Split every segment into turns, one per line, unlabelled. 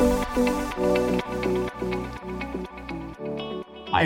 Hi,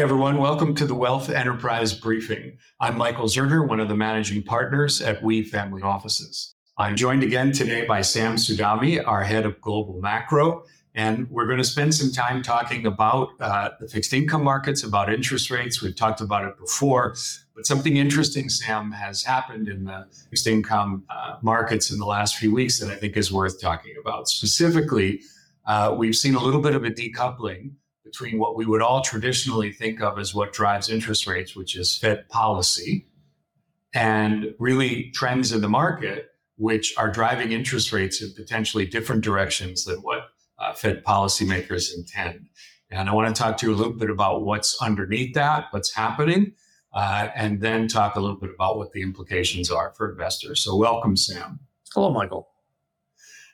everyone. Welcome to the Wealth Enterprise Briefing. I'm Michael Zeuner, one of the managing partners at We Family Offices. I'm joined again today by Sam Sudame, our head of global macro, and we're going to spend some time talking about uh, the fixed income markets, about interest rates. We've talked about it before, but something interesting, Sam, has happened in the fixed income uh, markets in the last few weeks that I think is worth talking about. Specifically, uh, we've seen a little bit of a decoupling between what we would all traditionally think of as what drives interest rates, which is Fed policy, and really trends in the market, which are driving interest rates in potentially different directions than what uh, Fed policymakers intend. And I want to talk to you a little bit about what's underneath that, what's happening, uh, and then talk a little bit about what the implications are for investors. So, welcome, Sam.
Hello, Michael.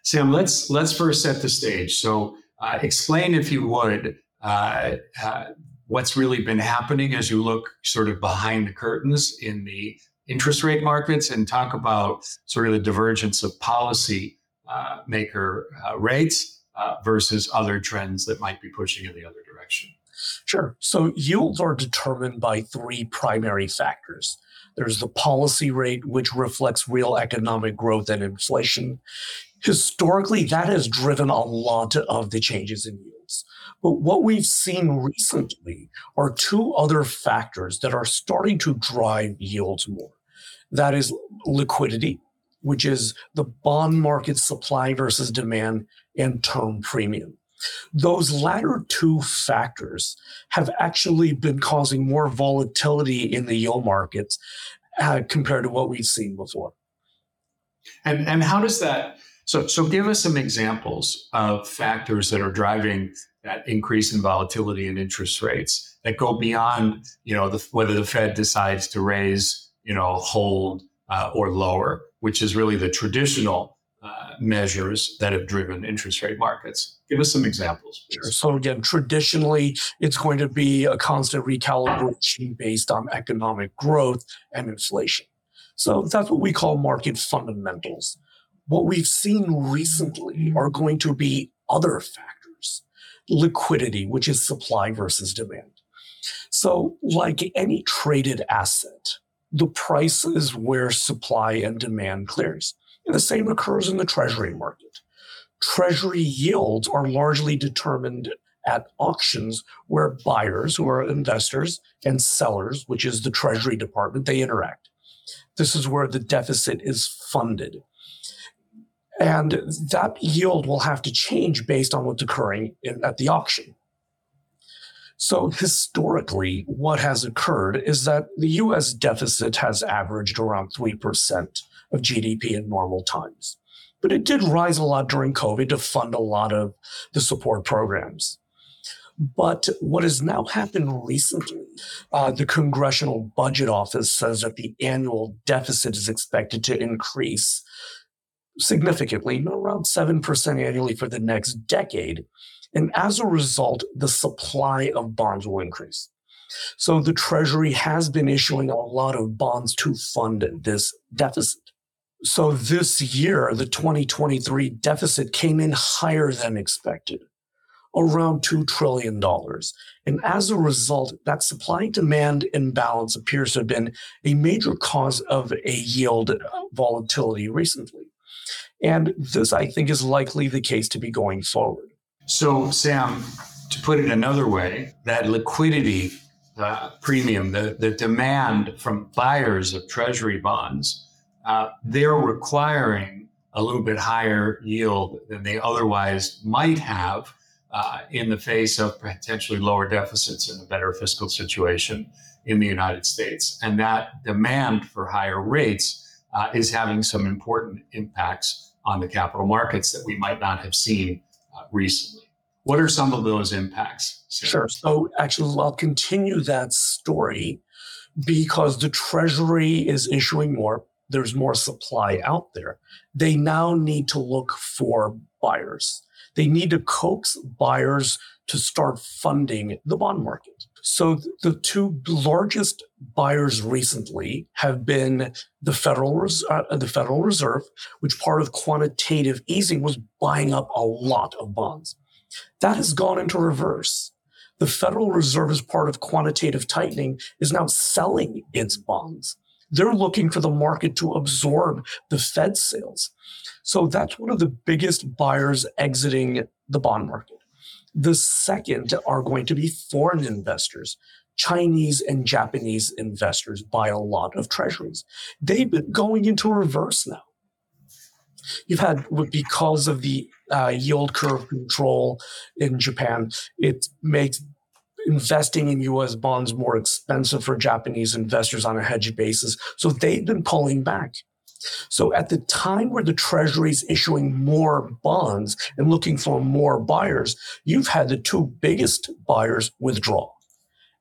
Sam, let's let's first set the stage. So, uh, explain, if you would, uh, uh, what's really been happening as you look sort of behind the curtains in the interest rate markets and talk about sort of the divergence of policy uh, maker uh, rates uh, versus other trends that might be pushing in the other direction.
Sure. So yields are determined by three primary factors. There's the policy rate, which reflects real economic growth and inflation. Historically, that has driven a lot of the changes in yields. But what we've seen recently are two other factors that are starting to drive yields more. That is liquidity, which is the bond market supply versus demand and term premium. Those latter two factors have actually been causing more volatility in the yield markets uh, compared to what we've seen before.
And and how does that so so give us some examples of factors that are driving that increase in volatility and interest rates that go beyond you know the, whether the Fed decides to raise you know hold uh, or lower, which is really the traditional uh, measures that have driven interest rate markets. Give us some examples.
Sure. So again, traditionally, it's going to be a constant recalibration based on economic growth and inflation. So that's what we call market fundamentals. What we've seen recently are going to be other factors. Liquidity, which is supply versus demand. So like any traded asset, the price is where supply and demand clears. And the same occurs in the treasury market. Treasury yields are largely determined at auctions where buyers, who are investors, and sellers, which is the treasury department, they interact. This is where the deficit is funded. And that yield will have to change based on what's occurring in, at the auction. So historically, what has occurred is that the US deficit has averaged around 3% of GDP in normal times. But it did rise a lot during COVID to fund a lot of the support programs. But what has now happened recently, uh, the Congressional Budget Office says that the annual deficit is expected to increase significantly, around 7% annually for the next decade. And as a result, the supply of bonds will increase. So the Treasury has been issuing a lot of bonds to fund this deficit. So this year, the 2023 deficit came in higher than expected, around $2 trillion. And as a result, that supply demand imbalance appears to have been a major cause of a yield volatility recently. And this, I think, is likely the case to be going forward.
So, Sam, to put it another way, that liquidity uh, premium, the, the demand from buyers of treasury bonds, uh, they're requiring a little bit higher yield than they otherwise might have uh, in the face of potentially lower deficits and a better fiscal situation in the United States. And that demand for higher rates uh, is having some important impacts on the capital markets that we might not have seen uh, recently. What are some of those impacts?
Sure. So, actually, I'll continue that story because the Treasury is issuing more. There's more supply out there. They now need to look for buyers. They need to coax buyers to start funding the bond market. So the two largest buyers recently have been the Federal uh, the Federal Reserve, which part of quantitative easing was buying up a lot of bonds. That has gone into reverse. The Federal Reserve, as part of quantitative tightening, is now selling its bonds. They're looking for the market to absorb the Fed sales. So that's one of the biggest buyers exiting the bond market. The second are going to be foreign investors. Chinese and Japanese investors buy a lot of treasuries. They've been going into reverse now. You've had, because of the uh, yield curve control in Japan, it makes investing in US bonds more expensive for Japanese investors on a hedge basis. So they've been pulling back. So at the time where the Treasury is issuing more bonds and looking for more buyers, you've had the two biggest buyers withdraw.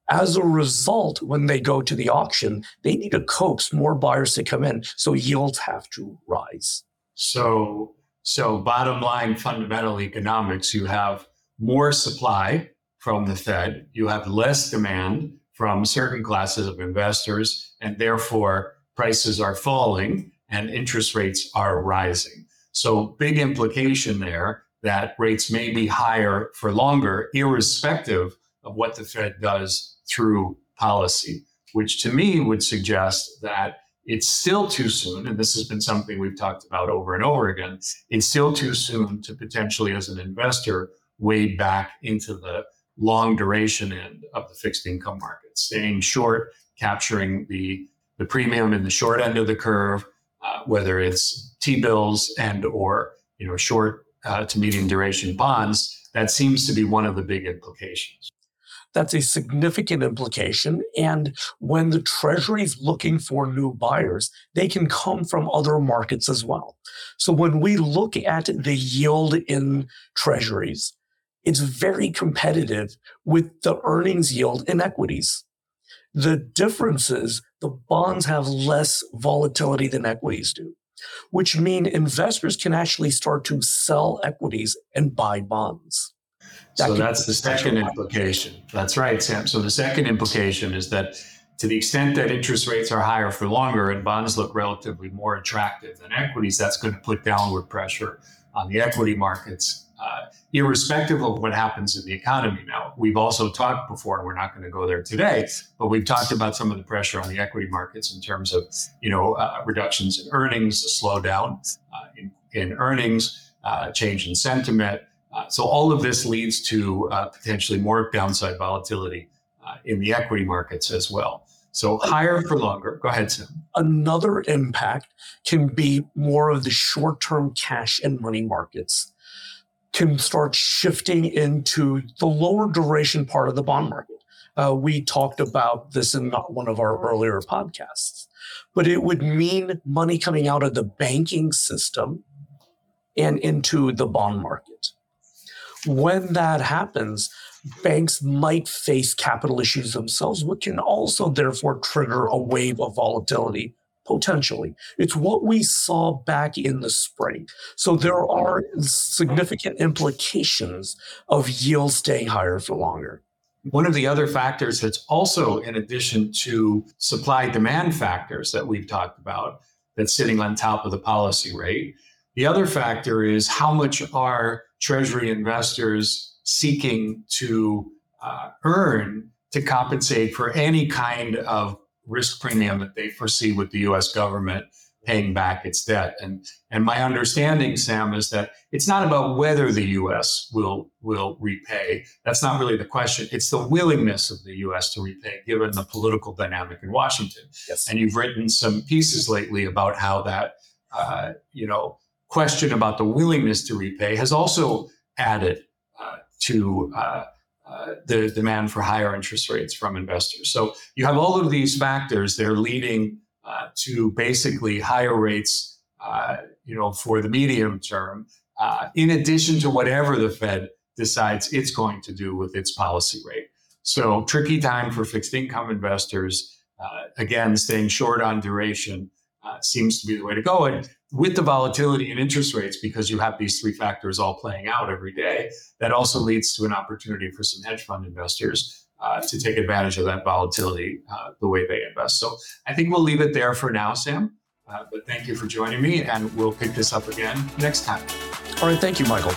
As a result, when they go to the auction, they need to coax more buyers to come in. So yields have to rise.
So, so bottom line, fundamental economics, you have more supply from the Fed, you have less demand from certain classes of investors, and therefore prices are falling and interest rates are rising. So, big implication there that rates may be higher for longer, irrespective of what the Fed does through policy, which to me would suggest that it's still too soon. And this has been something we've talked about over and over again. It's still too soon to potentially, as an investor, wade back into the long duration end of the fixed income market, staying short, capturing the, the premium in the short end of the curve, whether it's T-bills and or you know short uh, to medium duration bonds. That seems to be one of the big implications.
That's a significant implication. And when the Treasury is looking for new buyers, they can come from other markets as well. So when we look at the yield in Treasuries, it's very competitive with the earnings yield in equities. The difference is the bonds have less volatility than equities do, which mean investors can actually start to sell equities and buy bonds.
That so that's the second implication. That's right, Sam. So the second implication is that to the extent that interest rates are higher for longer and bonds look relatively more attractive than equities, that's going to put downward pressure on the equity markets uh, irrespective of what happens in the economy. Now, we've also talked before, and we're not going to go there today, but we've talked about some of the pressure on the equity markets in terms of, you know, uh, reductions in earnings, a slowdown uh, in, in, earnings, uh, change in sentiment. Uh, so all of this leads to uh, potentially more downside volatility in the equity markets as well. So higher for longer. Go ahead, Sam.
Another impact can be more of the short-term cash and money markets can start shifting into the lower duration part of the bond market. Uh, we talked about this in one of our earlier podcasts, but it would mean money coming out of the banking system and into the bond market. When that happens, banks might face capital issues themselves, which can also therefore trigger a wave of volatility potentially. It's what we saw back in the spring. So there are significant implications of yields staying higher for longer.
One of the other factors that's also, in addition to supply demand factors that we've talked about, that's sitting on top of the policy rate, the other factor is how much are Treasury investors seeking to uh, earn to compensate for any kind of risk premium that they foresee with the US government paying back its debt. And and my understanding, Sam, is that it's not about whether the US will will repay. That's not really the question. It's the willingness of the US to repay given the political dynamic in Washington. Yes. And you've written some pieces lately about how that uh, you know question about the willingness to repay has also added uh, to uh, uh, the demand for higher interest rates from investors. So you have all of these factors that are leading uh, to basically higher rates, uh, you know, for the medium term, uh, in addition to whatever the Fed decides it's going to do with its policy rate. So tricky time for fixed income investors. Uh, again, staying short on duration seems to be the way to go. And with the volatility in interest rates, because you have these three factors all playing out every day, that also leads to an opportunity for some hedge fund investors uh, to take advantage of that volatility uh, the way they invest. So I think we'll leave it there for now, Sam. Uh, but thank you for joining me, and we'll pick this up again next time.
All right. Thank you, Michael.